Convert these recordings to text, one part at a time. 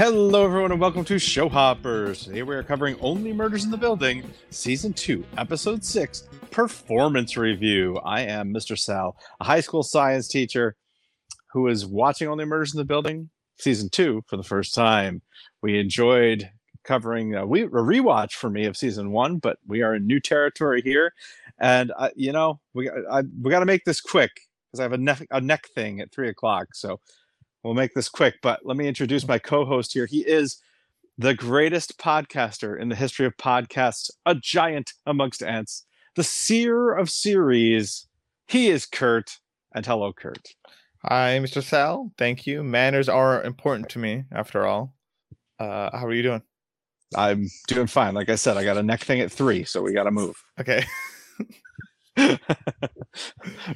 Hello, everyone, and welcome to Show Hoppers. Today we are covering Only Murders in the Building, Season 2, Episode 6, Performance Review. I am Mr. Sal, a high school science teacher who is watching Only Murders in the Building, Season 2, for the first time. We enjoyed covering a, we, a rewatch for me of Season 1, but we are in new territory here. And, uh, you know, we, I, we got to make this quick because I have a neck, a neck thing at 3 o'clock. So we'll make this quick, but let me introduce my co-host here. He is the greatest podcaster in the history of podcasts, a giant amongst ants, the seer of series. He is Kurt, and hello, Kurt. Hi, Mr. Sal. Thank you. Manners are important to me, after all. Uh, how are you doing? I'm doing fine. Like I said, I got a neck thing at three, so we got to move. Okay. do,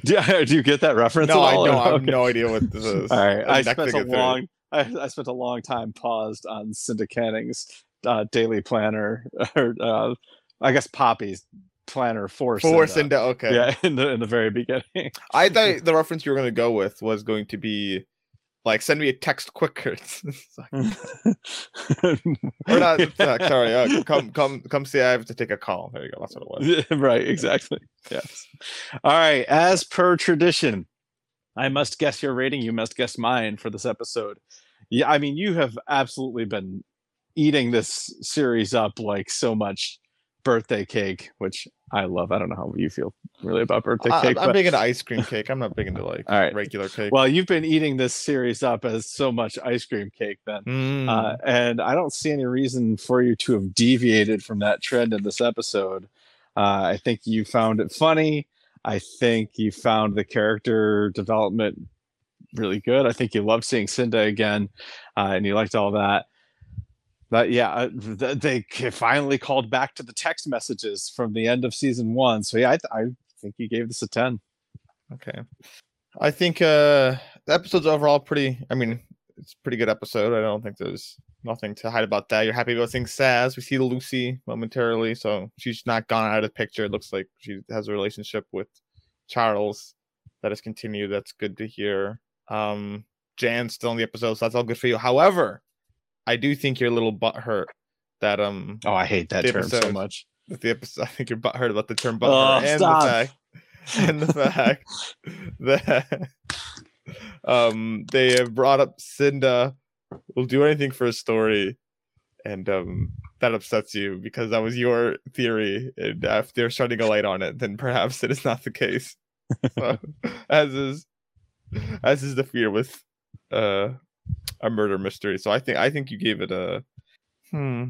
you, do you get that reference? no, at I don't. I have Okay. no idea what this is. All right, I spent a long, I, I spent a long time paused on Cinda Canning's uh, daily planner, or uh, I guess Poppy's planner for For Cinda. Cinda, okay. Yeah, in the in the very beginning. I thought the reference you were going to go with was going to be like, send me a text quicker. It's like- or not, text, sorry. Uh, come, come, come see. I have to take a call. There you go. That's what it was. right, exactly. Yes. All right. As per tradition, I must guess your rating. You must guess mine for this episode. Yeah, I mean, you have absolutely been eating this series up like so much birthday cake, which I love. I don't know how you feel really about birthday I, cake. I'm but, big into ice cream cake. I'm not big into like All right. regular cake. well, you've been eating this series up as so much ice cream cake then. Mm. Uh, and I don't see any reason for you to have deviated from that trend in this episode. Uh, I think you found it funny. I think you found the character development really good. I think you loved seeing Cinda again, uh, and you liked all that. But yeah, uh, they finally called back to the text messages from the end of season one. So yeah, I, th- I think you gave this a ten. Okay. I think uh the episode's overall pretty I mean, it's pretty good episode. I don't think there's nothing to hide about that. You're happy about seeing Saz. We see Lucy momentarily, so she's not gone out of the picture. It looks like she has a relationship with Charles that has continued. That's good to hear. Um Jan's still in the episode, so that's all good for you. However, I do think you're a little butthurt that um Oh, I hate that term so much. the episode I think you're butthurt about the term Oh, butthurt and stop. the fact and the fact that um they have brought up Cinda will do anything for a story and um that upsets you because that was your theory and if they're shining a light on it then perhaps it is not the case so, as is as is the fear with uh a murder mystery so i think i think you gave it a hmm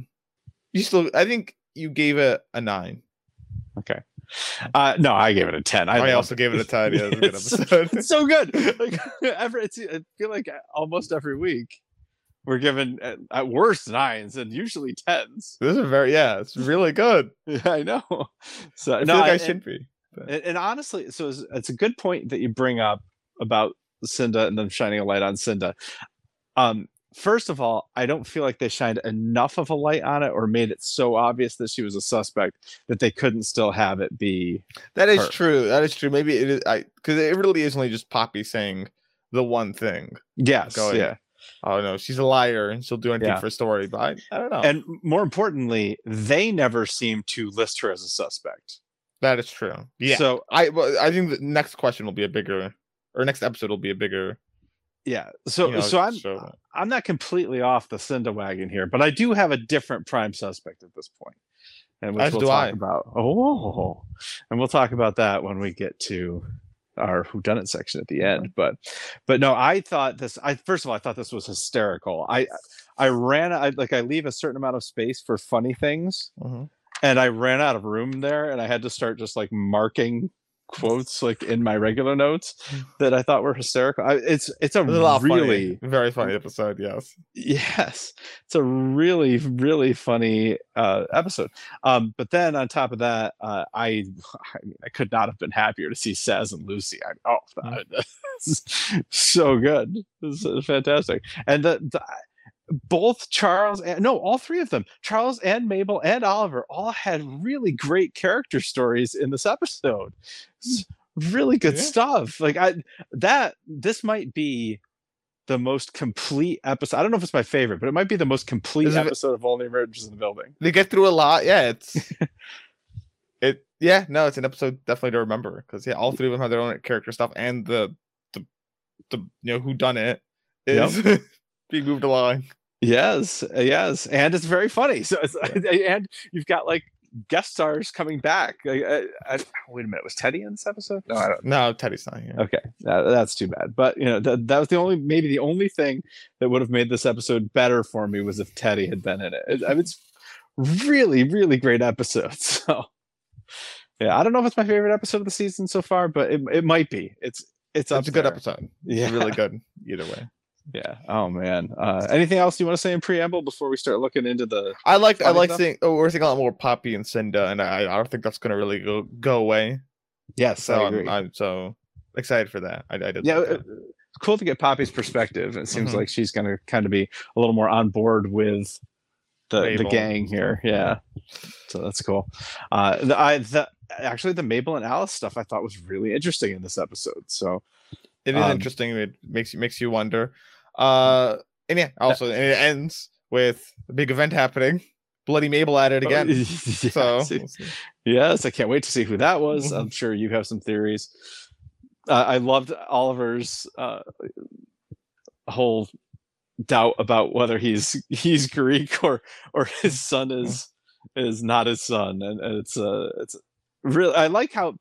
you still i think you gave it a nine Okay. Uh, no, I gave it a ten. I, loved also gave it a 10. Yeah, it was a good It's- episode. it's so good. Like every, it's, I feel like almost every week we're given at, at worst nines and usually tens. this is very, yeah, it's really good. Yeah, I know. So I no, feel like I and- should be. and, and honestly, so it's, it's a good point that you bring up about Cinda and them shining a light on Cinda. Um, first of all, I don't feel like they shined enough of a light on it or made it so obvious that she was a suspect that they couldn't still have it be That is her. true. That is true. Maybe it is, I, because it really is only just Poppy saying the one thing. yes, Going, yeah. Oh, no, she's a liar and she'll do anything Yeah. for a story, but I, I don't know. And more importantly, they never seem to list her as a suspect. that is true. Yeah. So I, I think the next question will be a bigger, or next episode will be a bigger. Yeah, so you know, so I'm. I'm not completely off the Cinda wagon here, but I do have a different prime suspect at this point, and which As we'll talk I. about. Oh, and we'll talk about that when we get to our who done it section at the end. But but no, I thought this. I first of all, I thought this was hysterical. I I ran. I like I leave a certain amount of space for funny things, Mhm. and I ran out of room there, and I had to start just like marking quotes like in my regular notes that I thought were hysterical. I, it's it's a really funny. very funny episode. Yes. yes it's a really really funny uh episode um but then on top of that uh i i mean i could not have been happier to see Saz and lucy I, oh that's so good this is fantastic and the, the both Charles and no, all three of them, Charles and Mabel and Oliver, all had really great character stories in this episode. Hmm. This really good Yeah. stuff. Like I that this might be the most complete episode. I don't know if it's my favorite, but it might be the most complete Is it- episode of Only Murders in the Building. They get through a lot. Yeah, it's it. Yeah, no, it's an episode definitely to remember because yeah, all three of them have their own character stuff, and the the the you know who done it is being moved along. Yes, yes, and it's very funny. So, it's, and you've got like guest stars coming back. I, I, I, wait a minute, was Teddy in this episode? No, I don't. No, Teddy's not here. Okay, that, that's too bad. But you know, that, that was the only, maybe the only thing that would have made this episode better for me was if Teddy had been in it. it I mean, it's really, really great episode. So, yeah, I don't know if it's my favorite episode of the season so far, but it, it might be. It's it's up It's a good episode. Yeah, It's really good either way. Yeah. Oh man. Uh, anything else you want to say in preamble before we start looking into the? I like I like stuff? seeing oh, we're seeing a lot more Poppy and Cinda, and I I don't think that's gonna really go go away. Yes, So I I'm. I'm so excited for that. I, I did. yeah, like uh, it's cool to get Poppy's perspective. It seems Mhm. like she's going to kind of be a little more on board with the the gang here. Yeah, so that's cool. Uh, the, I the actually the Mabel and Alice stuff I thought was really interesting in this episode. So It is Um, interesting. It makes you makes you wonder. Uh, and yeah, also and it ends with a big event happening. Bloody Mabel at it again. yes, so yes, I can't wait to see who that was. Mhm. I'm sure you have some theories. Uh, I loved Oliver's uh, whole doubt about whether he's he's Greek or or his son is is not his son, and, and it's uh it's really I like how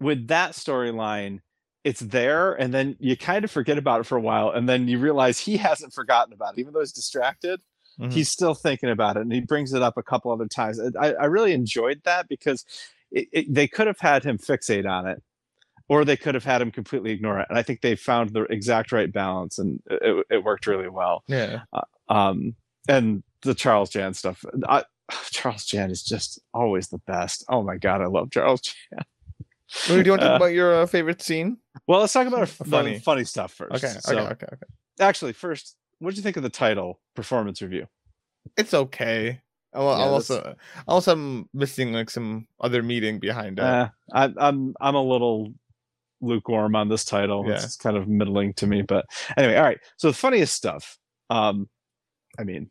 with that storyline it's there and then you kind of forget about it for a while and then you realize he hasn't forgotten about it even though he's distracted Mhm. he's still thinking about it and he brings it up a couple other times i, I really enjoyed that because it, it, they could have had him fixate on it or they could have had him completely ignore it and i think they found the exact right balance and it, it worked really well yeah. um and the charles jan stuff I, charles jan is just always the best oh my god i love charles jan do you want to Uh, talk about your uh, favorite scene? well let's talk about Funny. funny. funny stuff first Okay. so okay. Okay. Okay. actually first what did you think of the title performance review It's okay. I'm, al- Yeah, that's- also also I'm missing like some other meeting behind it. Uh, I, I'm I'm a little lukewarm on this title. Yeah. It's kind of middling to me, but anyway, all right. So the funniest stuff. Um, I mean,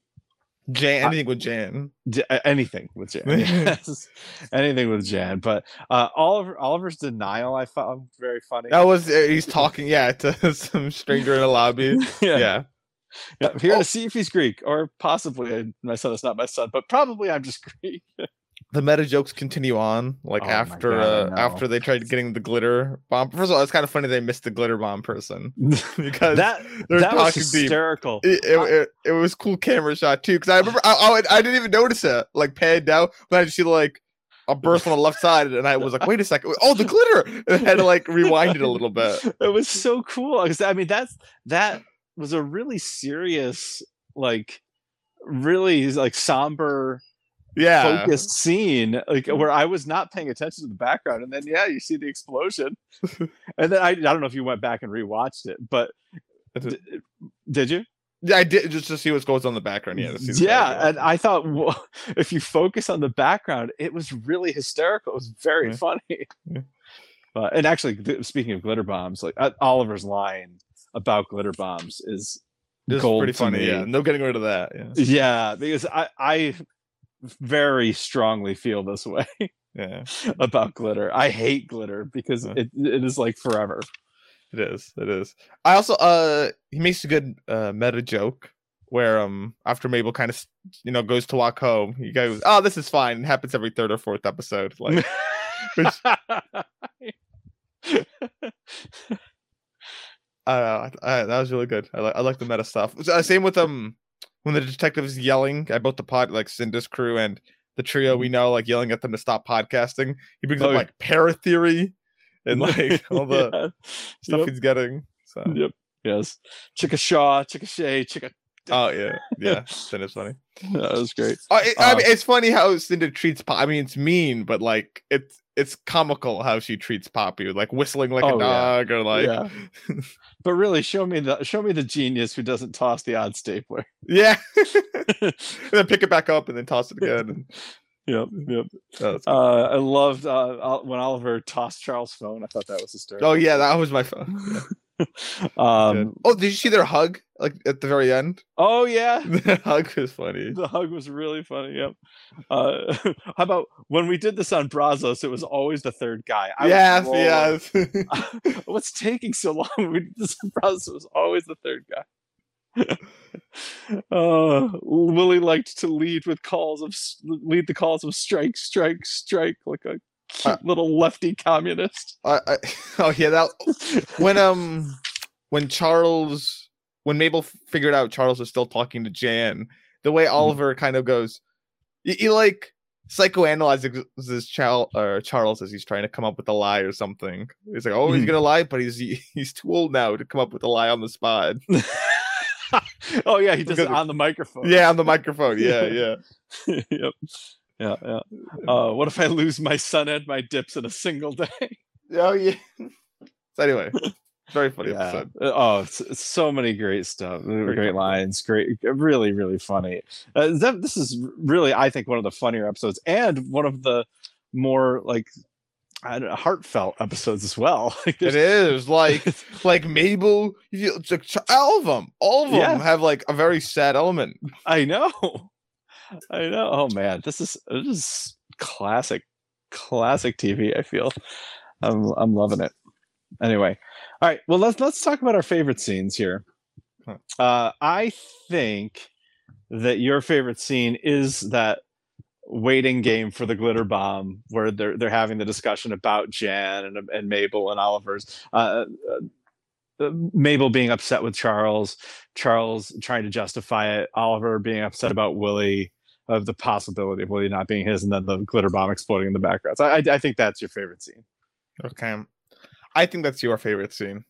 Jan, I- anything with Jan. A- anything with Jan, yes. anything with Jan. But uh, Oliver Oliver's denial, I found very funny. That was uh, he's talking, yeah, to some stranger in a lobby. yeah, Yeah. I'm here Oh. to see if he's Greek, or possibly my son is not my son, but probably I'm just Greek. The meta jokes continue on, like Oh after God, uh, after they tried getting the glitter bomb. First of all, it's kind of funny they missed the glitter bomb person. Because that that was hysterical. It, it, it, it was cool camera shot too because I remember I, I, I didn't even notice it like panned down but I just see like a burst on the left side and I was like wait a second oh the glitter! And I had to like rewind it a little bit. It was so cool because I mean that's that was a really serious, like really like somber yeah. focused scene like where I was not paying attention to the background and then yeah you see the explosion. And then I, I don't know if you went back and rewatched it but d- did you? Yeah I did just to see what goes on in the background. Yeah to see the yeah background. and I thought wha- if you focus on the background it was really hysterical. It was very Yeah. funny. Yeah. uh, and actually th- speaking of glitter bombs like uh, Oliver's line about glitter bombs is This is pretty funny me. yeah. No getting rid of that yeah. Yeah because I I very strongly feel this way yeah about glitter. I hate glitter because Yeah. it, it is like forever. it is it is I also uh he makes a good uh meta joke where um after Mabel kind of you know goes to walk home he goes oh this is fine it happens every third or fourth episode like which Uh, uh, that was really good. I like I like the meta stuff. Uh, Same with um when the detective is yelling at both the pod like Cinda's crew and the trio we know like yelling at them to stop podcasting. He brings Oh, up like para theory and like all the Yeah. stuff Yep. he's getting. So Yep. Yes. Chickashaw, Chickashay, Chicka Shay, Chicka. Oh yeah, yeah. Is funny. that was great. Uh, it- I Uh, mean, it's funny how Cinda treats. Pop- I mean, it's mean, but like it's it's comical how she treats Poppy, like whistling like Oh, a yeah. dog, or like Yeah. But really, show me the show me the genius who doesn't toss the odd stapler. yeah, and then pick it back up and then toss it again. Yep, yep. oh, Uh, I loved uh, when Oliver tossed Charles' phone. I thought that was hysterical. oh yeah, that was my phone. um, oh, did you see their hug like at the very end? oh yeah, The hug was funny. the hug was really funny. Yep. Uh, how about when we did this on Brazos? It was always the third guy. I Yes, yes. What's taking so long? We did this on Brazos. It was always the third guy. uh, Willie liked to lead with calls of lead the calls of strike, strike, strike, like a cute Uh, little lefty communist. I, I, oh yeah, that when um when Charles when Mabel figured out Charles was still talking to Jan, the way Oliver kind of goes, he, he like psychoanalyzes child or Charles as he's trying to come up with a lie or something. He's like, oh, he's Mhm. gonna lie, but he's he- he's too old now to come up with a lie on the spot. oh yeah, he does it on the microphone. yeah, on the microphone. Yeah, yeah. yep. Yeah, yeah. Uh, what if I lose my son and my dips in a single day? Oh yeah. so anyway, very funny Yeah. episode. Uh, Oh, so many great stuff. uh, Very great cool. lines. Great, really, really funny. Uh, that, this is really, I think, one of the funnier episodes and one of the more like I don't know, heartfelt episodes as well. Like, It like like Mabel. You it's like all of them, all of them Yeah. have like a very sad element. I know. I know. Oh man, this is this is classic, classic TV. I feel. I'm I'm loving it. Anyway, all right. Well, let's let's talk about our favorite scenes here. Uh, I think that your favorite scene is that waiting game for the glitter bomb where they're they're having the discussion about Jan and and Mabel and Oliver's uh, uh, Mabel being upset with Charles, Charles trying to justify it, Oliver being upset about Willie of the possibility of Willie not being his, and then the glitter bomb exploding in the background. So I, I think that's your favorite scene. Okay, I think that's your favorite scene.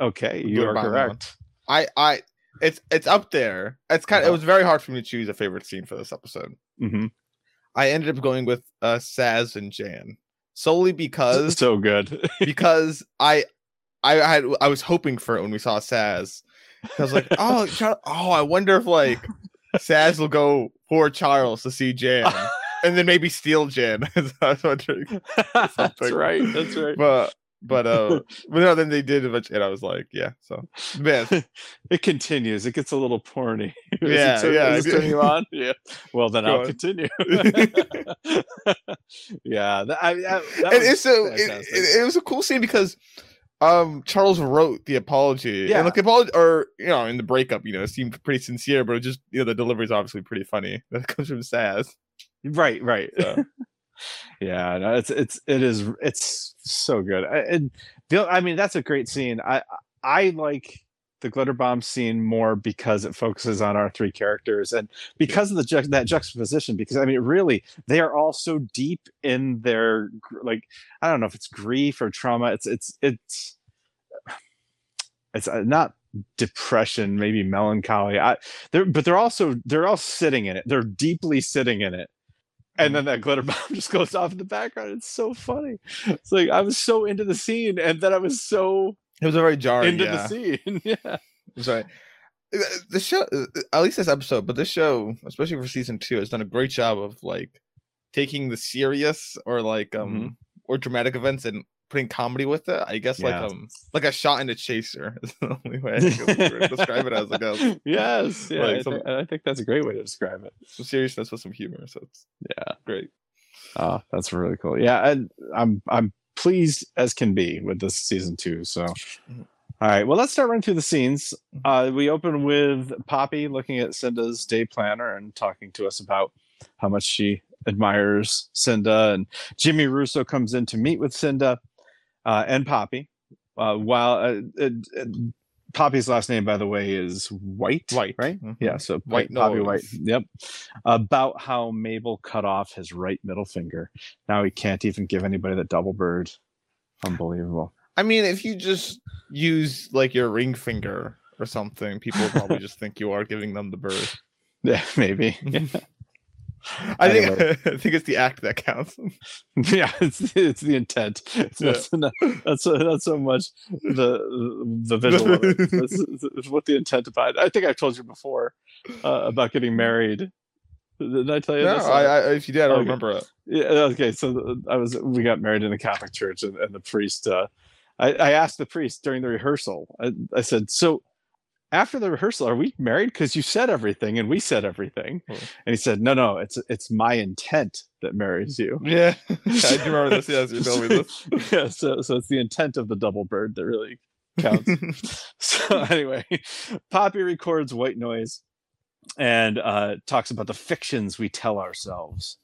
Okay, you are bomb one. correct. I I it's it's up there. It's kind of it Uh-huh. was very hard for me to choose a favorite scene for this episode. hmm I ended up going with uh Saz and Jan solely because So good. because I I had I was hoping for it when we saw Saz. I was like, oh, oh, I wonder if like Saz will go for Charles to see Jan, and then maybe steal Jan. I that's right. That's right. but but uh, but no, then they did eventually, and I was like, yeah. So man, it continues. It gets a little porny. Is it Yeah, yeah, is it turning you on? Yeah. Well, then Go I'll on. continue. yeah. That, I, that, that and it's it, it, it was a cool scene because um Charles wrote the apology. Yeah. And like the apology or you know, in the breakup, you know, it seemed pretty sincere, but it just you know, the delivery is obviously pretty funny. That comes from Saz. right. Right. So. yeah. No, it's it's it is it's so good. I, and the, I mean, that's a great scene. I I like the glitter bomb scene more because it focuses on our three characters and because of the ju- that juxtaposition because i mean really they are all so deep in their like i don't know if it's grief or trauma it's it's it's it's uh, not depression maybe melancholy i they're but they're also they're all sitting in it they're deeply sitting in it. And then that glitter bomb just goes off in the background it's so funny. It's like i was so into the scene and then i was so It was a very jarring. into yeah. the scene yeah Sorry. Uh, The show, uh, at least this episode, but this show, especially for season two, has done a great job of like taking the serious or like um Mm-hmm. or dramatic events and putting comedy with it. I guess Yeah. like um like a shot in a chaser is the only way I can describe it as like a yes, yeah, Like I, some- think, I think that's a great way to describe it. some seriousness with some humor. So it's Yeah, great. oh, that's really cool. Yeah, and I'm I'm pleased as can be with this season two. So, Mhm. all right, well, let's start running through the scenes. Mhm. Uh, we open with Poppy looking at Cinda's day planner and talking to us about how much she admires Cinda, and Jimmy Russo comes in to meet with Cinda uh, and Poppy. Uh, while uh, uh, Poppy's last name, by the way, is White. White, right? mhm. Yeah. So White Poppy. White. Yep. About how Mabel cut off his right middle finger. Now he can't even give anybody the double bird. Unbelievable. I mean, if you just use like your ring finger or something, people probably just think you are giving them the bird. Yeah, maybe. I think I think it's the act that counts. yeah, it's it's the intent. It's Yeah. not, so not so much the the visual. it. It's, it's- it's what the intent about. I think I've told you before uh, about getting married. Did I tell you no, this? I, I, if you did, I don't Okay. remember it. Yeah. Okay. So I was. We got married in a Catholic church, and, and the priest. Uh, I, I asked the priest during the rehearsal. I, I said, "So after the rehearsal, are we married? Because you said everything, and we said everything." Hmm. And he said, "No, no. It's it's my intent that marries you." Yeah, I do remember this. Yes, you told me this. yeah. So so it's the intent of the double bird that really counts. so anyway, Poppy records white noise and uh, talks about the fictions we tell ourselves.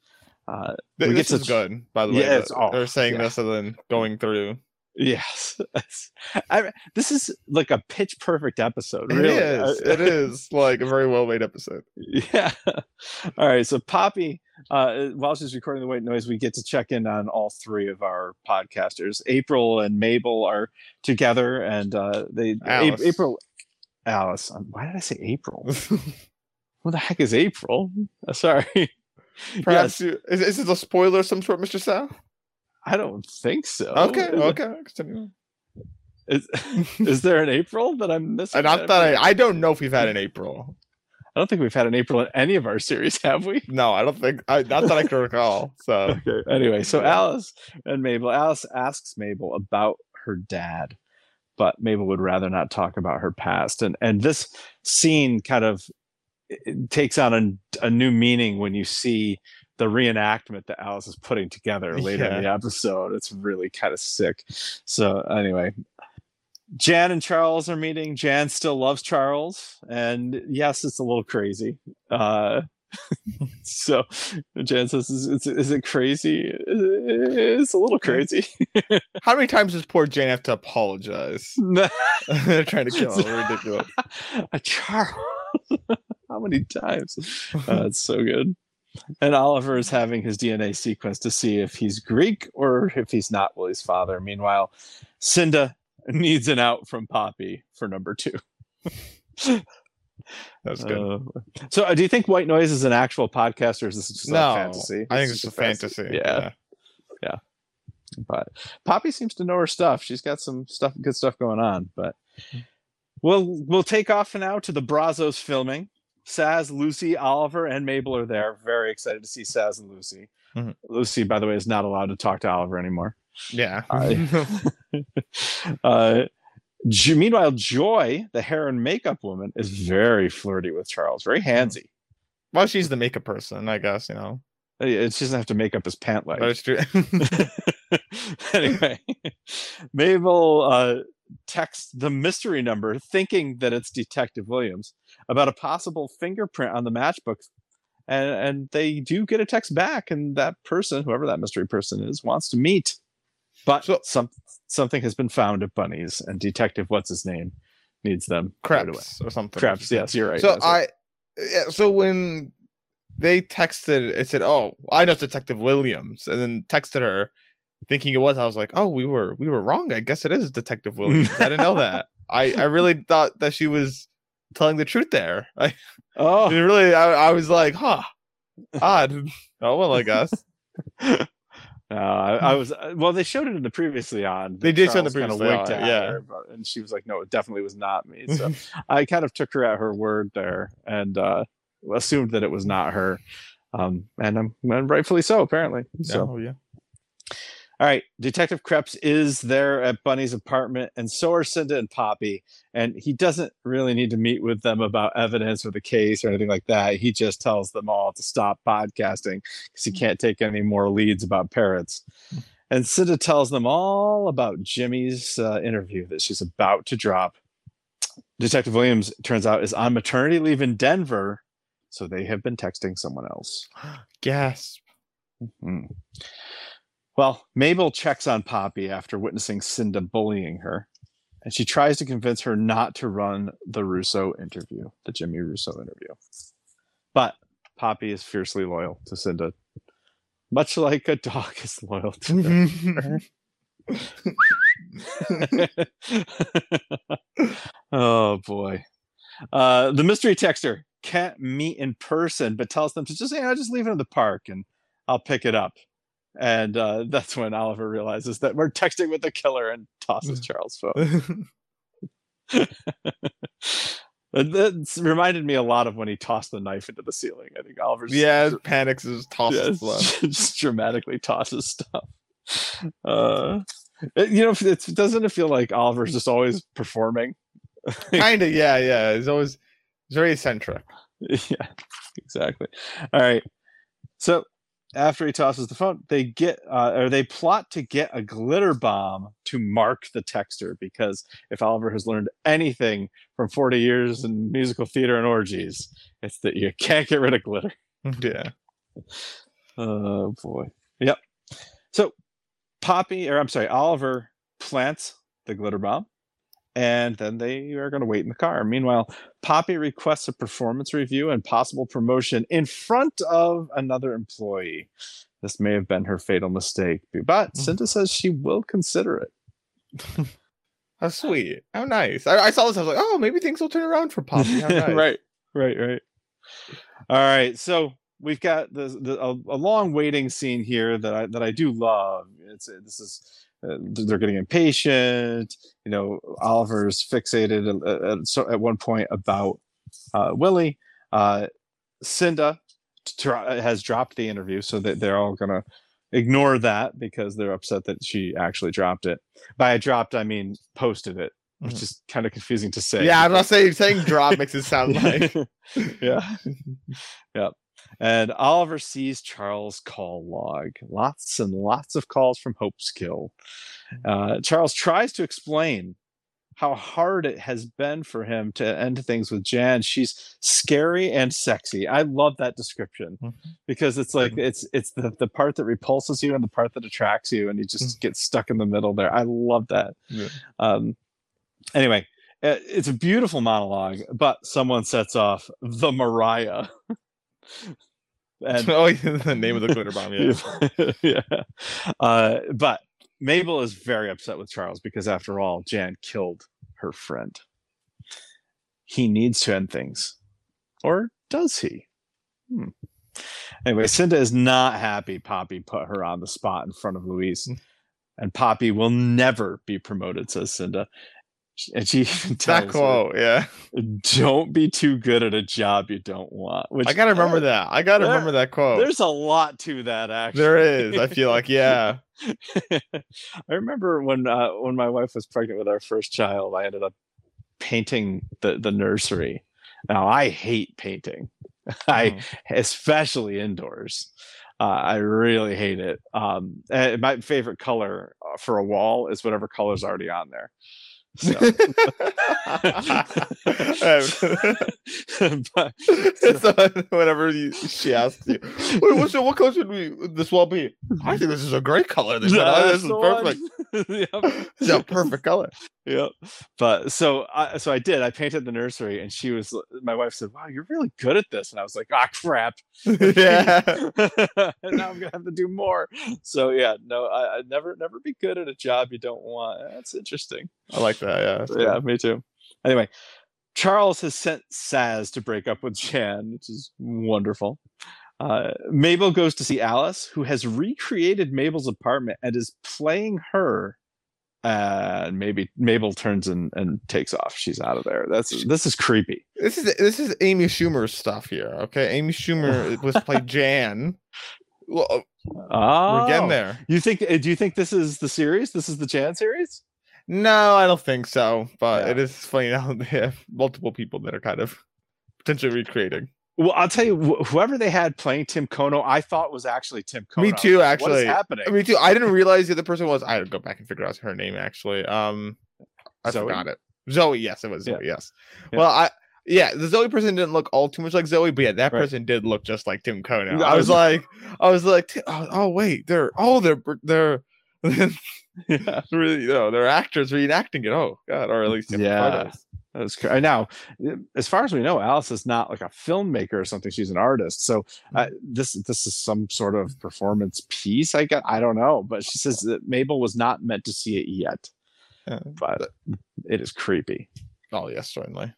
Uh, Th- We get this is to- good, by the way. Yeah, it's- they're saying yeah. this and then going through. Yes, I, this is like a pitch perfect episode. It Really, is. I- it is like a very well made episode. Yeah. All right. So Poppy, uh, while she's recording the white noise, we get to check in on all three of our podcasters. April and Mabel are together, and uh, they A- Alice. April, Alice. um, Why did I say April? what the heck is April? Uh, sorry. Perhaps Yes, you, is, is it a spoiler of some sort, Mr. Sal? I don't think so. Okay, okay. Continue. Is, is there an April that I'm missing? And not that I, I don't know if we've had an April. I don't think we've had an April in any of our series, have we? No, I don't think. I, not that I can recall. So Okay. Anyway, so Alice and Mabel. Alice asks Mabel about her dad, but Mabel would rather not talk about her past. And and this scene kind of takes on a, a new meaning when you see the reenactment that Alice is putting together later in the episode. It's really kind of sick. So anyway, Jan and Charles are meeting. Jan still loves Charles, and yes, it's a little crazy. Uh, so Jan says, is, is, is it crazy? It's a little crazy. how many times does poor Jan have to apologize? They're trying to kill her. Ridiculous. a Charles. How many times? Uh, it's so good. And Oliver is having his DNA sequence to see if he's Greek or if he's not Willie's father. Meanwhile, Cinda needs an out from Poppy for number two. That's good. Uh, so, uh, do you think White Noise is an actual podcast or is this just no, a fantasy? I think It's it's a fantasy. Yeah. Yeah. But Poppy seems to know her stuff. She's got some stuff, good stuff going on. But we'll we'll take off now to the Brazos filming. Saz, Lucy, Oliver, and Mabel are there. Very excited to see Saz and Lucy. Mhm. Lucy, by the way, is not allowed to talk to Oliver anymore. Yeah. Uh, meanwhile, Joy, the hair and makeup woman, is very flirty with Charles, very handsy. well, she's the makeup person, I guess. You know, Uh, She doesn't have to make up his pant leg. it's true. anyway, Mabel uh, texts the mystery number, thinking that it's Detective Williams, about a possible fingerprint on the matchbook. And, and they do get a text back, and that person, whoever that mystery person is, wants to meet. But So- some, something has been found at Bunny's, and Detective, what's his name, needs them right away. Or something. Kreps, yes, you're right. So that's right. I, yeah, so when they texted, it said, "Oh, I know it's Detective Williams," and then texted her, thinking it was. I was like, "Oh, we were we were wrong. I guess it is Detective Williams. I didn't know that. I I really thought that she was telling the truth there. I oh, really, I, I was like, huh, odd. oh well, I guess. No, I, I was uh, well. They showed it in the previously on. They did show the previously on, yeah. her, but- and she was like, "No, it definitely was not me." So I kind of took her at her word there, and uh, assumed that it was not her, um, and I'm and rightfully so, apparently. So So yeah, all right, Detective Kreps is there at Bunny's apartment, and so are Cinda and Poppy. And he doesn't really need to meet with them about evidence or the case or anything like that. He just tells them all to stop podcasting because he can't take any more leads about parrots. And Cinda tells them all about Jimmy's uh, interview that she's about to drop. Detective Williams, turns out, is on maternity leave in Denver, so they have been texting someone else. gasp. Hmm. Well, Mabel checks on Poppy after witnessing Cinda bullying her, and she tries to convince her not to run the Russo interview, the Jimmy Russo interview. But Poppy is fiercely loyal to Cinda, much like a dog is loyal to their Oh boy. Uh, the mystery texter can't meet in person, but tells them to just, you know, just leave it in the park and I'll pick it up. And uh, that's when Oliver realizes that we're texting with the killer and tosses Charles' phone. that reminded me a lot of when he tossed the knife into the ceiling. I think Oliver's yeah just, panics and tosses yeah, just dramatically tosses stuff. Uh, it, you know, it doesn't it feel like Oliver's just always performing? kind of, yeah, yeah. He's always very eccentric. Yeah, exactly. All right. So after he tosses the phone, they get uh, or they plot to get a glitter bomb to mark the texter because if Oliver has learned anything from 40 years in musical theater and orgies, it's that you can't get rid of glitter. Yeah. Oh boy. Yep. So Poppy, or I'm sorry, Oliver plants the glitter bomb and then they are going to wait in the car. Meanwhile, Poppy requests a performance review and possible promotion in front of another employee. This may have been her fatal mistake, but mm. Cinda says she will consider it. How sweet. How nice. I, I, saw this. I was like, oh, maybe things will turn around for Poppy. Nice. right, right, right. All right. So we've got the, the a, a, long waiting scene here that I that I do love. It's this is uh, they're getting impatient. You know, Oliver's fixated at, at, at one point about uh, Willie. Uh, Cinda has dropped the interview, so that they're all gonna ignore that because they're upset that she actually dropped it. By dropped, I mean posted it, which mm-hmm. is kind of confusing to say. Yeah, I'm not saying saying drop makes it sound like. yeah, yeah. And Oliver sees Charles' call log. Lots and lots of calls from Hopeskill. Mm. Uh, Charles tries to explain how hard it has been for him to end things with Jan. She's scary and sexy. I love that description mm-hmm. because it's like it's it's the, the part that repulses you and the part that attracts you, and you just mm-hmm. get stuck in the middle there. I love that. Yeah. Um, anyway, uh, it's a beautiful monologue, but someone sets off the Mariah. And, oh, the name of the glitter bomb. Yeah. yeah. Uh, but Mabel is very upset with Charles because, after all, Jan killed her friend. He needs to end things. Or does he? Hmm. Anyway, Cinda is not happy Poppy put her on the spot in front of Louise. Hmm. And Poppy will never be promoted, says Cinda and she that quote, her, yeah. Don't be too good at a job you don't want. Which I gotta remember that. I gotta there, remember that quote. There's a lot to that actually. There is. I feel like, yeah. I remember when uh, when my wife was pregnant with our first child, I ended up painting the, the nursery. Now I hate painting. I mm. especially indoors. Uh, I really hate it. Um, my favorite color uh, for a wall is whatever color's already on there. So. but, so, whenever you, she asks you, what, so what color should we this wall be? I think this is a great color. This, this is perfect. yep. It's a perfect color. Yep. But so I so I did. I painted the nursery, and she was. My wife said, "Wow, you're really good at this," and I was like, "Ah, crap." yeah. and now I'm gonna have to do more. So yeah, no, I, I never never be good at a job you don't want. That's interesting. I like that. Yeah. Yeah, me too. Anyway, Charles has sent Saz to break up with Jan, which is wonderful. Uh, Mabel goes to see Alice, who has recreated Mabel's apartment and is playing her. And maybe Mabel turns and, and takes off. She's out of there. That's this is creepy. This is this is Amy Schumer's stuff here. Okay, Amy Schumer was played Jan. Well, oh, we're getting there. You think? Do you think this is the series? This is the Jan series? No, I don't think so. But yeah. it is funny now they have multiple people that are kind of potentially recreating. Well, I'll tell you, wh- whoever they had playing Tim Kono, I thought was actually Tim Kono. Me too, actually. What is happening? Me too. I didn't realize the other person was. I had to go back and figure out her name. Actually, um, I Zoe? forgot it. Zoe. Yes, it was Zoe. Yeah. Yes. Yeah. Well, I yeah, the Zoe person didn't look all too much like Zoe, but yeah, that right. person did look just like Tim Kono. I was like, I was like, oh, oh wait, they're oh they're they're yeah, really, you know, they're actors reenacting it. Oh God, or at least yeah. That's cr- now, as far as we know, Alice is not like a filmmaker or something. She's an artist. So uh, this this is some sort of performance piece. I get. I don't know, but she says that Mabel was not meant to see it yet. Yeah. But it is creepy. Oh yes, certainly.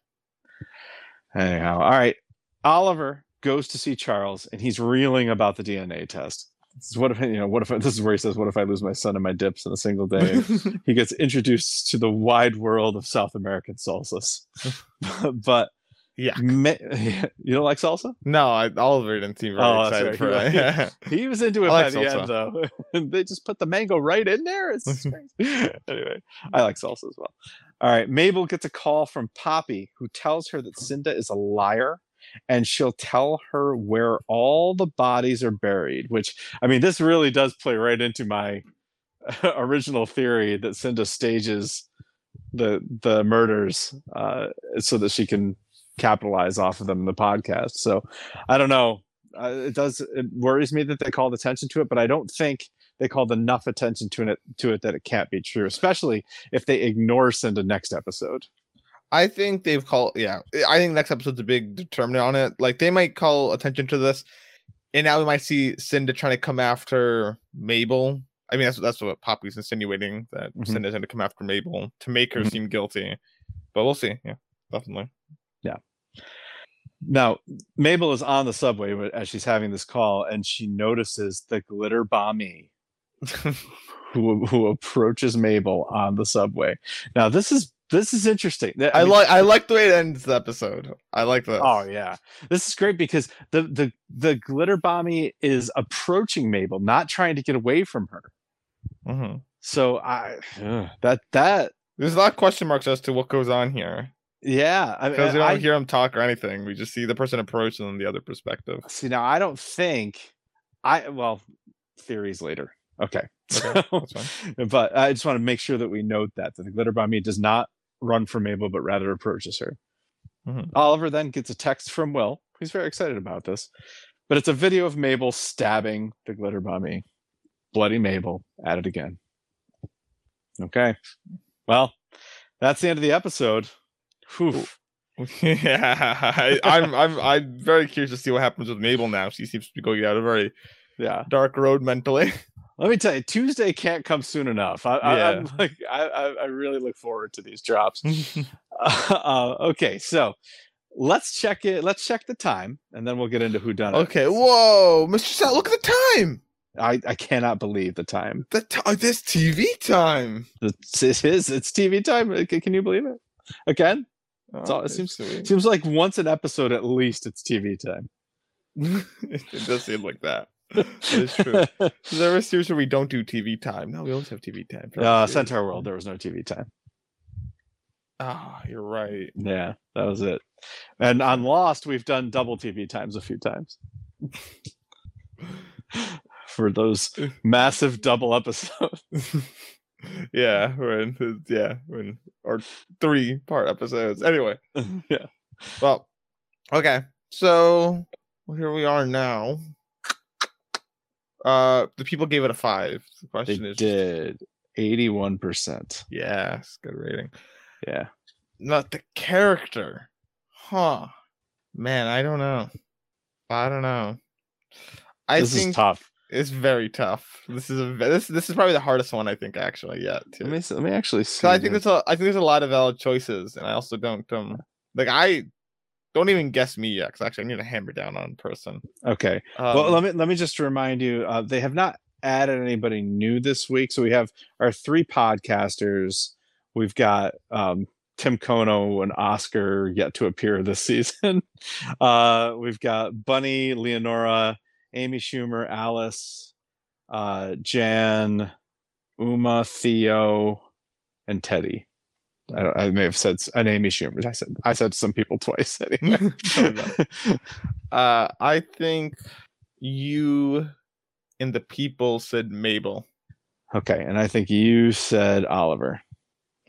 Anyhow, all right. Oliver goes to see Charles, and he's reeling about the DNA test. This is what if you know? What if this is where he says, "What if I lose my son and my dips in a single day?" he gets introduced to the wide world of South American salsas. but yeah, you don't like salsa? No, I, Oliver didn't seem very Oh, excited for it. He was into it I by like the salsa. end, though. And they just put the mango right in there. It's anyway, I like salsa as well. All right, Mabel gets a call from Poppy, who tells her that Cinda is a liar, and she'll tell her where all the bodies are buried. Which, I mean, this really does play right into my original theory that Cinda stages the the murders uh, so that she can capitalize off of them in the podcast. So, I don't know uh, it does it worries me that they called attention to it but i don't think they called enough attention to it to it that it can't be true especially if they ignore Cinda next episode I think they've called. Yeah, I think next episode's a big determinant on it. Like they might call attention to this, and now we might see Cinda trying to come after Mabel. I mean, that's that's what Poppy's insinuating that Mhm. Cinda's going to come after Mabel to make her Mhm. seem guilty. But we'll see. Yeah, definitely. Yeah. Now mabel is on the subway as she's having this call and she notices the glitter bombie who, who approaches mabel on the subway now this is this is interesting I mean, like I like the way it ends the episode. I like this. Oh yeah, this is great because the the the glitter bombie is approaching Mabel, not trying to get away from her. hmm So I ugh, that that There's a lot of question marks as to what goes on here yeah, I, because we don't I hear him talk or anything. We just see the person approach and then the other perspective. see now. I don't think I well theories later. Okay, Okay, So- that's fine. but I just want to make sure that we note that that the glitter bombie does not run for Mabel, but rather approaches her. Mhm. Oliver then gets a text from Will. He's very excited about this, but it's a video of Mabel stabbing the glitter bombie. Bloody Mabel at it again. Okay, well, that's the end of the episode. Whew. yeah, I, I'm I'm I'm very curious to see what happens with Mabel now. She seems to be going down a very Yeah, dark road mentally. let me tell you, Tuesday can't come soon enough. I, I, I'm Yeah. like, I, I, really look forward to these drops. uh, okay, so let's check it. Let's check the time, and then we'll get into who done it. okay, whoa, Mr. Sal, look at the time. I, I cannot believe the time. The t- oh, this TV time. It's, it is. It's TV time. Uh, Can can you believe it? Again, Oh, all- it seems- sweet. seems like once an episode at least. It's TV time. it does seem like that. That is true. Is there a series where we don't do TV time? No, we always have TV time. uh. Centaur World. There was no TV time. Ah, you're right. Yeah, that was it. And on Lost, we've done double TV times a few times for those massive double episodes. yeah, we're in yeah, our three part episodes. Anyway, yeah. well, okay, so well, here we are now. Uh, the people gave it a five. The They question is, did. 81%. yes, good rating. Yeah. Not the character, huh? Man, I don't know. I don't know. I think this think is tough. it's very tough. This is a this this is probably the hardest one I think actually yet. Too. Let me, let me actually see. I think there's a I think there's a lot of valid choices, and I also don't um like I don't even guess me yet because actually I need to hammer down on person. Okay. Um, well, let me let me just remind you. Uh, they have not added anybody new this week, so we have our three podcasters. We've got um, Tim Kono and Oscar yet to appear this season. Uh, we've got Bunny, Leonora, Amy Schumer, Alice, uh, Jan, Uma, Theo, and Teddy. I, don't, I may have said an Amy Schumer. I said I said some people twice. Anyway. Uh, I think you and the people said Mabel. okay, and I think you said Oliver.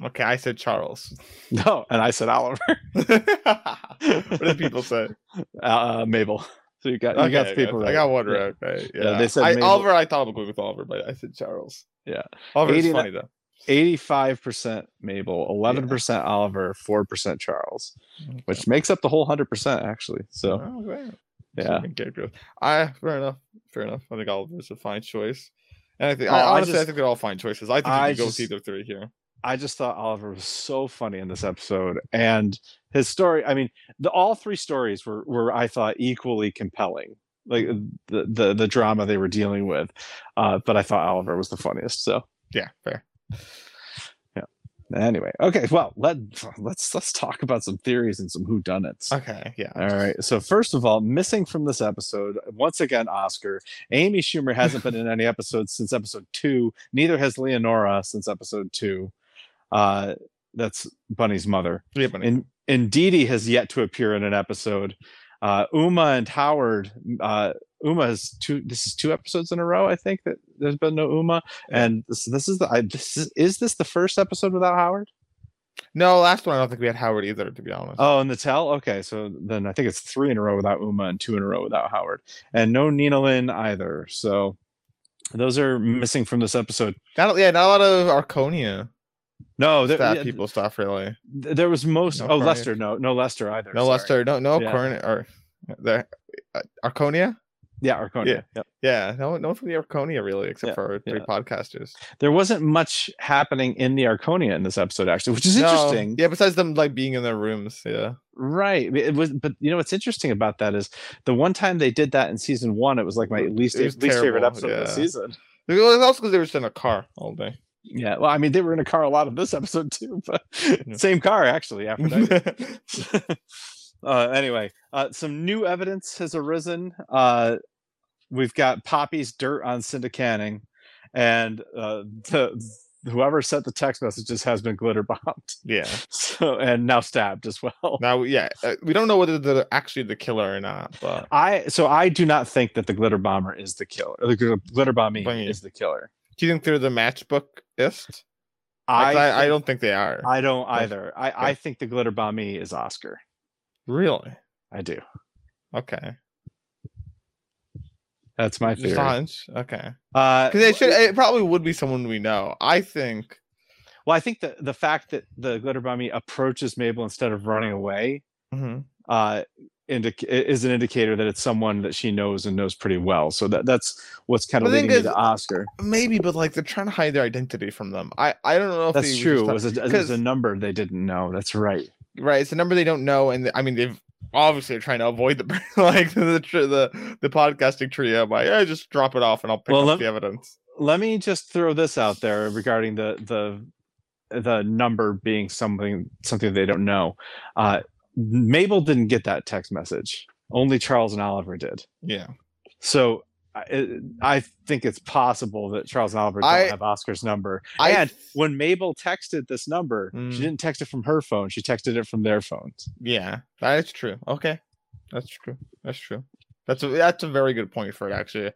Okay, I said Charles. No, and I said Oliver. what did people say? uh, Mabel. So you got you got the Okay, people I right. got one Yeah. right. Yeah. Yeah, they said I, Oliver. I thought I would go with Oliver, but I said Charles. Yeah. Oliver is 89 funny though. Eighty-five percent Mabel, eleven percent Oliver, four percent Charles, which makes up the whole hundred percent actually. So Oh, yeah, character. I fair enough. Fair enough. I think Oliver's a fine choice. And I think Oh, I, I honestly I just- think they're all fine choices. I think I you can go just- with either three here. I just thought Oliver was so funny in this episode, and his story. I mean, the all three stories were were I thought equally compelling, like the the the drama they were dealing with. Uh, but I thought Oliver was the funniest. So Yeah, fair. anyway, okay. Well, let let's let's talk about some theories and some whodunits. Okay, yeah. All right. So first of all, missing from this episode once again, Oscar. Amy Schumer hasn't been in any episodes since episode two. Neither has Leonora since episode two. Uh, that's Bunny's mother. Yeah, but And and Dee Dee has yet to appear in an episode. Uh, Uma and Howard. Uh, Uma has two. This is two episodes in a row. I think that there's been no Uma, and this, this is the. I, this is, is this the first episode without Howard? no, last one I don't think we had Howard either, to be honest. Oh, and the tell. Okay, so then I think it's three in a row without Uma and two in a row without Howard, and no Nina Lin either. So those are missing from this episode. Not, yeah, not a lot of Arconia No, there, staff yeah, people stuff really. there was most. No oh. Lester. No, no Lester either. No sorry. Lester, no no Yeah. Corn or the uh, Arconia. Yeah, Arconia. Yep. Yeah, no no one from the Arconia really, except Yeah, for three yeah. podcasters. There wasn't much happening in the Arconia in this episode, actually, which is No, interesting. Yeah, besides them like being in their rooms. Yeah. Right. It was, but you know what's interesting about that is the one time they did that in season one, it was like my least least favorite terrible, episode of the season. It was also because they were just in a car all day. Yeah, well, I mean, they were in a car a lot of this episode too, but Yeah. same car actually. Aphrodite. uh, anyway, uh, some new evidence has arisen. Uh, we've got Poppy's dirt on Cinda Canning, and uh, the whoever sent the text messages has been glitter bombed. yeah. So and now stabbed as well. Now, yeah, uh, we don't know whether they're actually the killer or not, but I so I do not think that the glitter bomber is the killer. The glitter bombing is the killer. do you think they're the matchbookist? I I, I, think- don't think they are. I don't either. I, I think the glitter bombie is Oscar. really? I do. Okay. That's my Just theory. hunch. Okay. Uh, Because it should. It probably would be someone we know. I think. Well, I think that the fact that the glitter bomby approaches Mabel instead of running away Mhm. uh, indic- is an indicator that it's someone that she knows and knows pretty well. So that that's what's kind of leading me is- to Oscar. Maybe, but like they're trying to hide their identity from them. I I don't know if That's true. It was, a, it was a number they didn't know. That's right. right. It's a number they don't know, and I mean they've obviously are trying to avoid the like the the the podcasting trio by yeah just drop it off and I'll pick Well, up let- the evidence. Let me just throw this out there regarding the the the number being something something they don't know. Uh, Mabel didn't get that text message. Only Charles and Oliver did. Yeah. So I, I think it's possible that Charles and Oliver don't I- have Oscar's number. I and when Mabel texted this number, Mm. she didn't text it from her phone. She texted it from their phones. Yeah, that is true. Okay, that's true. That's true. That's a that's a very good point for it. Actually,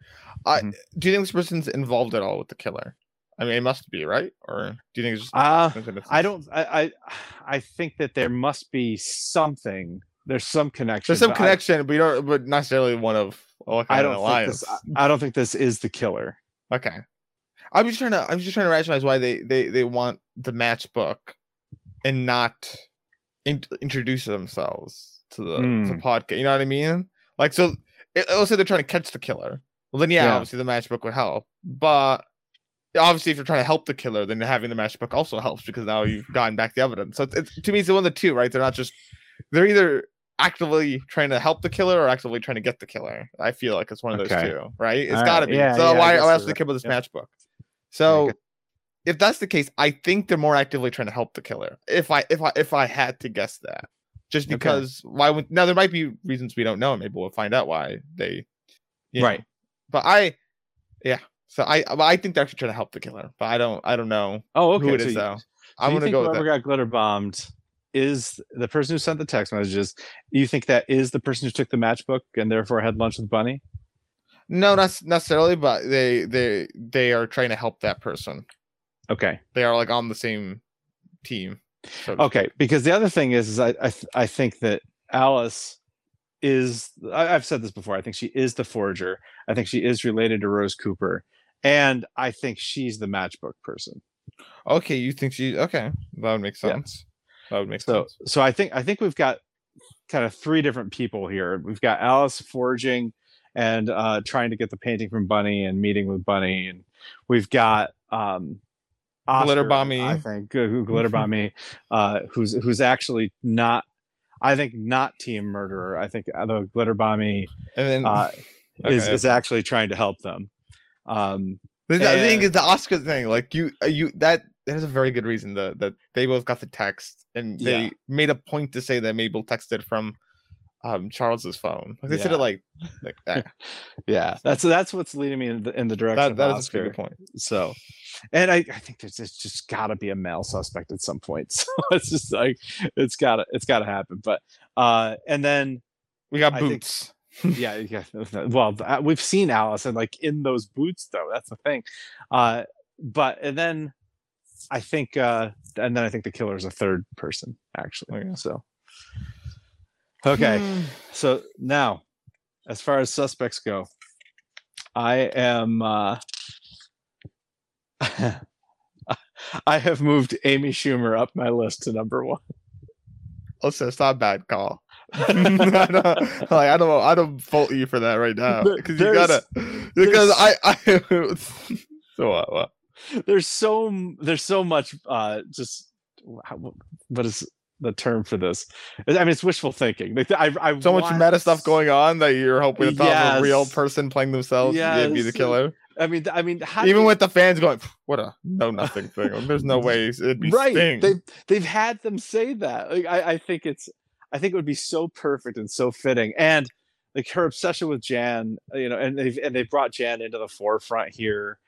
I Mhm. do you think this person's involved at all with the killer? I mean, it must be right, or do you think it's just? Uh. I don't. I, I I think that there must be something. There's some connection. There's some but I- connection, but you don't. But not necessarily one of. Like I, don't think this. I, don't think this is the killer. Okay. I'm just trying to. I'm just trying to rationalize why they they they want the matchbook, and not in, introduce themselves to the, Hmm. podcast. You know what I mean? Like so. It, let's say they're trying to catch the killer. Well, then yeah, Yeah. obviously the matchbook would help. But obviously, if you're trying to help the killer, then having the matchbook also helps because now you've gotten back the evidence. So it's, it's to me, it's one of the two, right? They're not just. They're either actively trying to help the killer or actively trying to get the killer. I feel like it's one of those Okay. two, right? It's got to right. be. Yeah, so yeah, I why, else you're they come with this right. matchbook? So if that's the case, I think they're more actively trying to help the killer. If I if I if I had to guess that, just Okay. because why would now there might be reasons we don't know. Maybe we'll find out why they, you know. Right. But I, yeah. So I I think they're actually trying to help the killer, but I don't I don't know Oh, okay. who it so is you- though. so I'm gonna go with whoever got glitter bombed is the person who sent the text messages. You think that is the person who took the matchbook and therefore had lunch with Bunny? No, not necessarily, but they they they are trying to help that person. Okay. They are like on the same team. so Okay, because the other thing is, is I I, th- I think that Alice is I, I've said this before. I think she is the forger. I think she is related to Rose Cooper, and I think she's the matchbook person. Okay, you think she? Okay, that would make Yeah. sense. That would make So sense. so I think I think we've got kind of three different people here. We've got Alice forging and uh, trying to get the painting from Bunny and meeting with Bunny, and we've got um, Oscar, Glitter Bomby. I think Gl- Gl- glitter bomby, uh, who's who's actually not. I think not team murderer. I think uh, the glitter bomby uh, is Okay. is actually trying to help them. Um, the, thing and- is the Oscar thing. Like you, uh, you that that is a very good reason that that they both got the text and they Yeah. made a point to say that Mabel texted from um Charles's phone. Like they said Yeah. it like like that. yeah, that's that's what's leading me in the, in the direction that, of that is a good point. So, and I, I think there's just, just got to be a male suspect at some point. So it's just like it's got to it's got to happen. But uh, and then We got I think- boots. yeah, yeah. Well, we've seen Allison like in those boots though. That's the thing. Uh, but and then I think uh, and then I think the killer is a third person actually. Okay. So okay. Hmm. So now, as far as suspects go, I am. Uh, I have moved Amy Schumer up my list to number one. Listen, it's not a bad call. I don't, like I don't I don't fault you for that right now because you gotta because I I so what, what? There's so there's so much uh, just what is the term for this? I mean, it's wishful thinking. Like, I, I so much meta stuff going on that you're hoping it's not a real person playing themselves yeah be the Yes. killer I mean, I mean, how even you- with the fans going what a no nothing thing. There's no way it'd be right. Sting. they've they've had them say that. Like I, I think it's i think it would be so perfect and so fitting. And like her obsession with jan you know and they've and they've brought jan into the forefront here.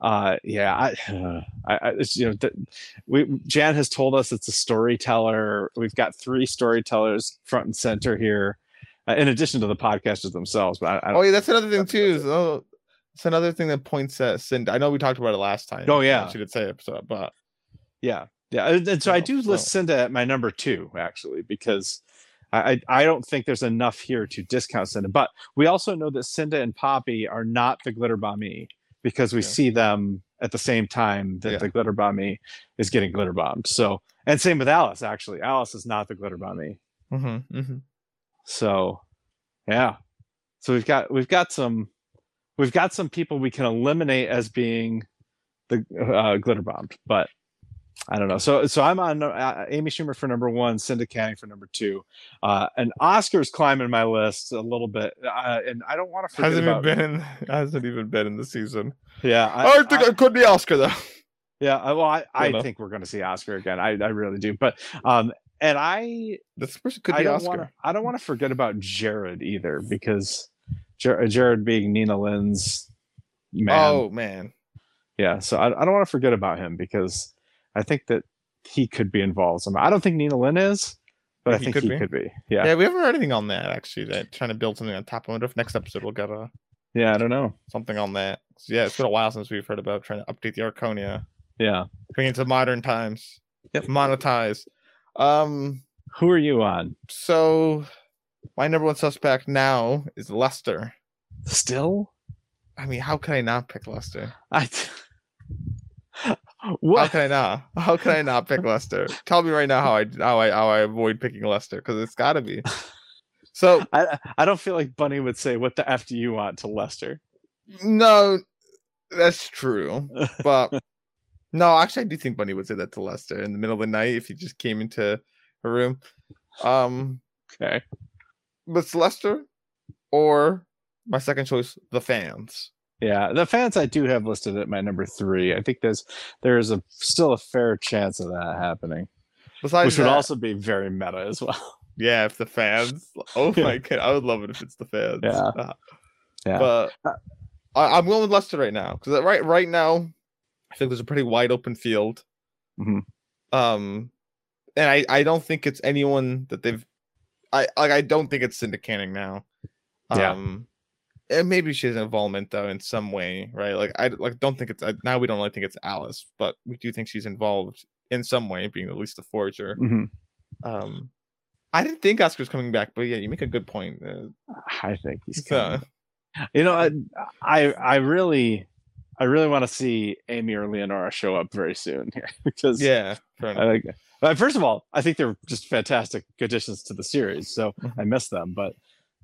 Uh yeah i i, you know th- we jan has told us it's a storyteller. We've got three storytellers front and center here uh, in addition to the podcasters themselves but i, I oh yeah that's another thing too is, oh, it's another thing that points at Cinda. I know we talked about it last time. Oh, yeah. she did say it, so, but Yeah, yeah, and, and so I do list so- Cinda at my number two actually because I, I don't think there's enough here to discount Cinda, but we also know that Cinda and Poppy are not the glitter bombie because we Yeah. see them at the same time that Yeah. the glitter bombie is getting glitter bombed. So and same with Alice actually. Alice is not the glitter bombie. mhm, mhm. So yeah, so we've got we've got some we've got some people we can eliminate as being the uh, glitter bombed, but I don't know. So so I'm on uh, Amy Schumer for number one, Cinda Canning for number two, uh, and Oscar's climbing my list a little bit, uh, and I don't want to forget hasn't about. even been hasn't even been in the season. Yeah, I, think it could be Oscar though. yeah. I- Well, I, I think we're going to see Oscar again. I, I really do. But um, and I This person could I be Oscar. want to. I don't want to forget about Jared either because Jar- Jared being Nina Lin's man. Oh man, Yeah, so I, I don't want to forget about him because I think that he could be involved. Somehow. I don't think Nina Lynn is, but I Think he he could could be? be. Yeah. yeah. we haven't heard anything on that actually. That trying to build something on top. I wonder if next episode we'll get a Yeah, I don't know. something on that. 'Cause, Yeah, it's been a while since we've heard about trying to update the Arconia, Yeah. bring it to modern times. Yep. Monetize. Um. Who are you on? So, my number one suspect now is Lester. Still? I mean, how can I not pick Lester? I. How can I not? How can I not pick Lester? Tell me right now how I how I how I avoid picking Lester because it's got to be. So I I don't feel like Bunny would say, "What the f do you want?" to Lester. no, that's true. But no, actually, I do think Bunny would say that to Lester in the middle of the night if he just came into her room. Um, Okay. But Lester or my second choice, the fans. Yeah, the fans I do have listed at my number three. I think there's there's a still a fair chance of that happening, Besides, which would also be very meta as well. yeah, if the fans. Oh my god, I would love it if it's the fans. Yeah. Uh, Yeah. But Uh, I, I'm going with Lester right now because right right now, I think there's a pretty wide open field. Mhm. Um, and I I don't think it's anyone that they've. I like I don't think it's Cinda Canning now. Yeah. Um, and maybe she has involvement though in some way, right? Like I like don't think it's I, now we don't really think it's Alice, but we do think she's involved in some way, being at least the forger. Mhm. Um, I didn't think Oscar's coming back, but yeah, you make a good point. Uh, I think he's so- coming. You know, I, I I really I really want to see Amy or Leonora show up very soon here because yeah. I think uh, first of all, I think they're just fantastic additions to the series, so Mhm. I miss them. But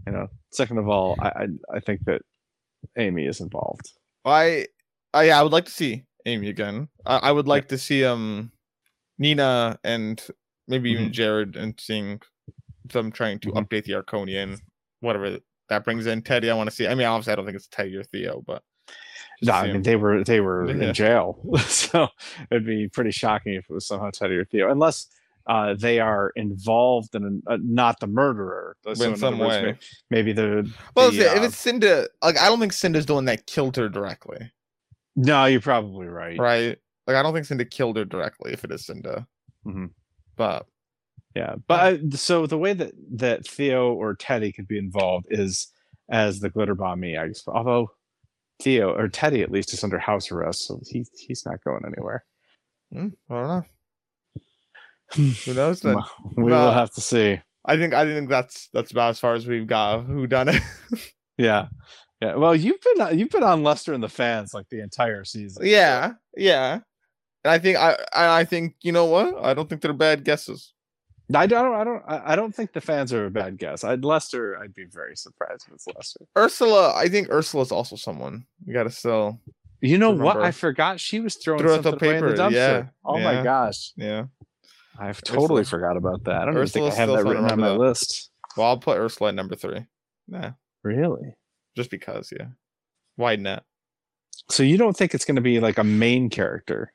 you know, second of all, I I, I think that Amy is involved. I, I, yeah, I would like to see Amy again. I, I would like to see um Nina and maybe even Mhm. Jared and seeing them trying to Mhm. update the Arconian, whatever that brings in. Teddy, I want to see. I mean, obviously, I don't think it's Teddy or Theo, but just No, I mean they were they were Yeah. in jail, so it'd be pretty shocking if it was somehow Teddy or Theo, unless uh, they are involved in uh, not the murderer. So in in some words, way. may- maybe the, Well, the, if it's Cinda, like I don't think Cinda's the one that killed her directly, no, you're probably right. right? Like I don't think Cinda killed her directly. If it is Cinda, Mhm. but Yeah, but so the way that that Theo or Teddy could be involved is as the glitter bomb me. I guess, although Theo or Teddy at least is under house arrest, so he he's not going anywhere. hmm, I don't know. Who knows? Then we will have to see. I think I think that's that's about as far as we've got. Who done it? Yeah, yeah. Well, you've been you've been on Lester and the fans like the entire season. so- yeah, yeah. And I think I I think you know what? I don't think they're bad guesses. I don't. I don't. I don't think the fans are a bad guess. I'd Lester. I'd be very surprised if it's Lester. Ursula, I think Ursula's also someone we got to still. You know what? I forgot she was throwing Threw out the something away in the paper, dumpster. yeah, Oh my gosh, Yeah. I've totally Ursula- forgot about that. I don't even think I have that written on my that. list. Well, I'll put Ursula at number three. Nah, Really? just because. Yeah. Why not? So you don't think it's going to be like a main character,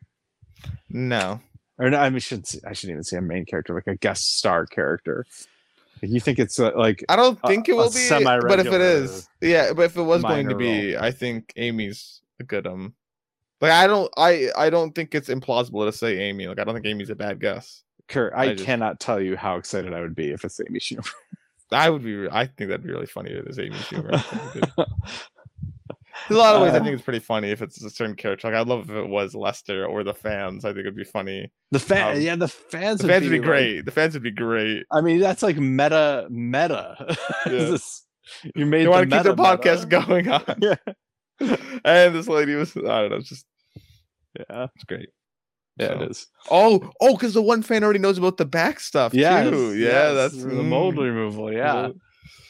No. Or no, I mean, should I shouldn't even say a main character, like a guest star character. You think it's uh, like I don't A- think it will be. But if it is, yeah. But if it was going to be, I think Amy's a good um. Like I don't, I I don't think it's implausible to say Amy. Like I don't think Amy's a bad guess. Kurt? I, I just- cannot tell you how excited I would be if it's Amy Schumer. I would be. I think that'd be really funny if it is Amy Schumer. There's a lot of ways I Uh, think it's pretty funny if it's a certain character. Like I'd love if it was Lester or the fans. I think it'd be funny. the fan, Um, yeah, the fans. The fans would be like- great. The fans would be great. I mean, that's like meta, meta. Yeah. This- you made They the want to keep their podcast meta. going on. Yeah, And this lady was. I don't know. It's just. yeah, It's great. yeah. So- It is. Oh, oh, because the one fan already knows about the back stuff Yeah, too. Yeah, that's the mold mm, removal. Yeah,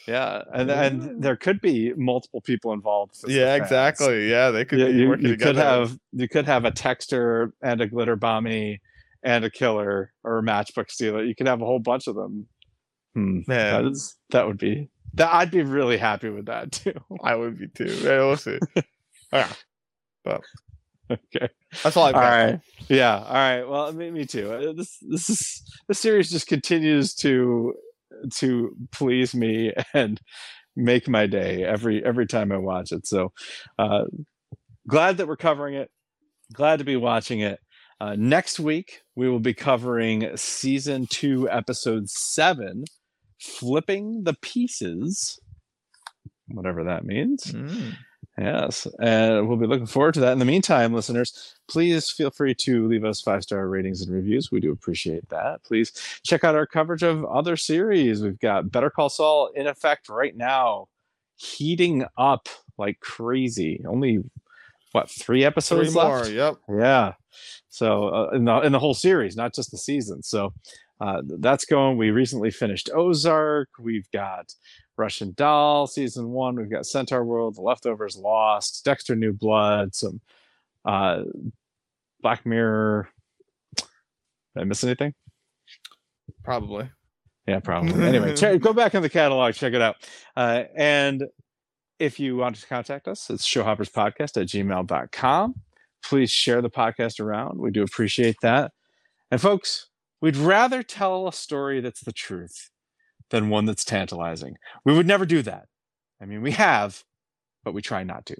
yeah, and and there could be multiple people involved. if it's the Yeah, exactly. Yeah, they could Yeah, be you, working you together. could have you could have a texter and a glitter bomby and a killer or a matchbook stealer. You could have a whole bunch of them. Hmm. That Man, is that would be that I'd be really happy with that too. I would be too. Yeah, we'll see. yeah, but okay. that's all I've All got. right. Yeah. All right. Well, me, me too. Uh, This this is this series just continues to to please me and make my day every every time I watch it. So uh, glad that we're covering it. Glad to be watching it. Uh, next week we will be covering season two, episode seven, flipping the pieces. Whatever that means. Mm. Yes, and we'll be looking forward to that. In the meantime, listeners, please feel free to leave us five star ratings and reviews. We do appreciate that. Please check out our coverage of other series. We've got Better Call Saul in effect right now, heating up like crazy. Only what three episodes Three episodes more. left? Yep. Yeah. So uh, in the in the whole series, not just the season. So uh, that's going. We recently finished Ozark. We've got Russian Doll season one. We've got Centaur World, The Leftovers, Lost, Dexter New Blood, some uh, Black Mirror. Did I miss anything? Probably. Yeah, probably. anyway, check, go back in the catalog, check it out. Uh, and if you want to contact us, it's showhopperspodcast at gmail.com. Please share the podcast around. We do appreciate that. And folks, we'd rather tell a story that's the truth than one that's tantalizing. We would never do that. I mean, we have, but we try not to.